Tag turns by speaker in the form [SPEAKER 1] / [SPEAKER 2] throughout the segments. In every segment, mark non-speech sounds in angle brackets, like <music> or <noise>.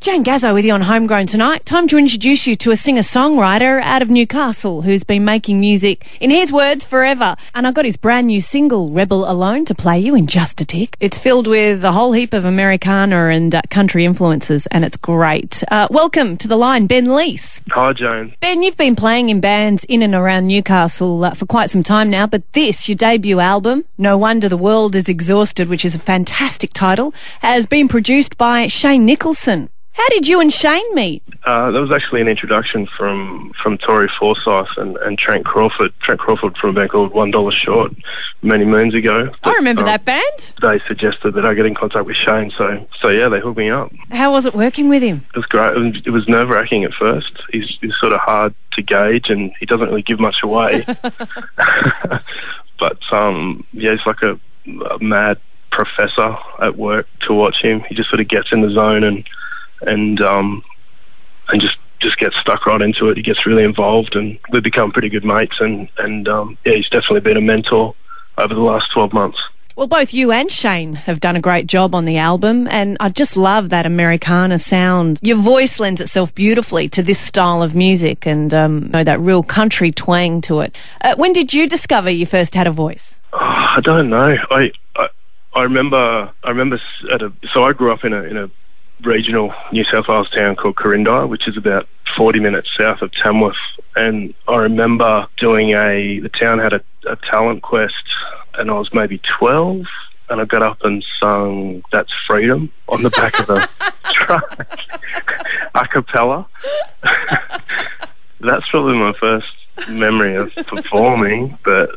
[SPEAKER 1] Jane Gazzo with you on Homegrown tonight. Time to introduce you to a singer-songwriter out of Newcastle who's been making music, in his words, forever. And I've got his brand new single, Rebel Alone, to play you in just a tick. It's filled with a whole heap of Americana and uh, country influences, and it's great. Uh, welcome to the line, Ben Leece.
[SPEAKER 2] Hi, Jane.
[SPEAKER 1] Ben, you've been playing in bands in and around Newcastle uh, for quite some time now, but this, your debut album, No Wonder the World is Exhausted, which is a fantastic title, has been produced by Shane Nicholson. How did you and Shane meet?
[SPEAKER 2] Uh, that was actually an introduction from from Tori Forsyth and, and Trent Crawford. Trent Crawford from a band called One Dollar Short many moons ago.
[SPEAKER 1] I remember
[SPEAKER 2] um,
[SPEAKER 1] that band.
[SPEAKER 2] They suggested that I get in contact with Shane, so so yeah, they hooked me up.
[SPEAKER 1] How was it working with him?
[SPEAKER 2] It was great. It was, it was nerve wracking at first. He's, he's sort of hard to gauge, and he doesn't really give much away. <laughs> <laughs> but um, yeah, he's like a, a mad professor at work to watch him. He just sort of gets in the zone and and um, and just just gets stuck right into it. He gets really involved, and we've become pretty good mates. And and um, yeah, he's definitely been a mentor over the last twelve months.
[SPEAKER 1] Well, both you and Shane have done a great job on the album, and I just love that Americana sound. Your voice lends itself beautifully to this style of music, and um, you know, that real country twang to it. Uh, when did you discover you first had a voice?
[SPEAKER 2] Oh, I don't know. I, I I remember I remember at a so I grew up in a in a regional New South Wales town called Quirindi, which is about 40 minutes south of Tamworth. And I remember doing a, the town had a, a talent quest, and I was maybe 12, and I got up and sung That's Freedom on the back of a <laughs> truck, a cappella. <laughs> That's probably my first memory of performing, but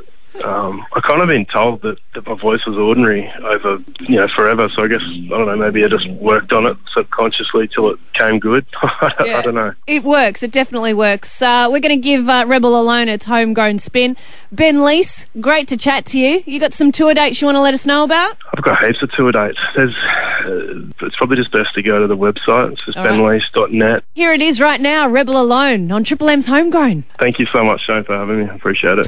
[SPEAKER 2] um, I kind of been told that, that my voice was ordinary over you know forever. So I guess I don't know. Maybe I just worked on it subconsciously till it came good. I, <laughs>
[SPEAKER 1] Yeah.
[SPEAKER 2] I don't know.
[SPEAKER 1] It works. It definitely works. Uh, we're going to give uh, Rebel Alone its homegrown spin. Ben Leece, great to chat to you. You got some tour dates you want to let us know about?
[SPEAKER 2] I've got heaps of tour dates. There's, uh, it's probably just best to go to the website. It's just
[SPEAKER 1] All right.
[SPEAKER 2] benleece.net.
[SPEAKER 1] Here it is right now, Rebel Alone on Triple M's Homegrown.
[SPEAKER 2] Thank you so much, Shane, for having me. I appreciate it.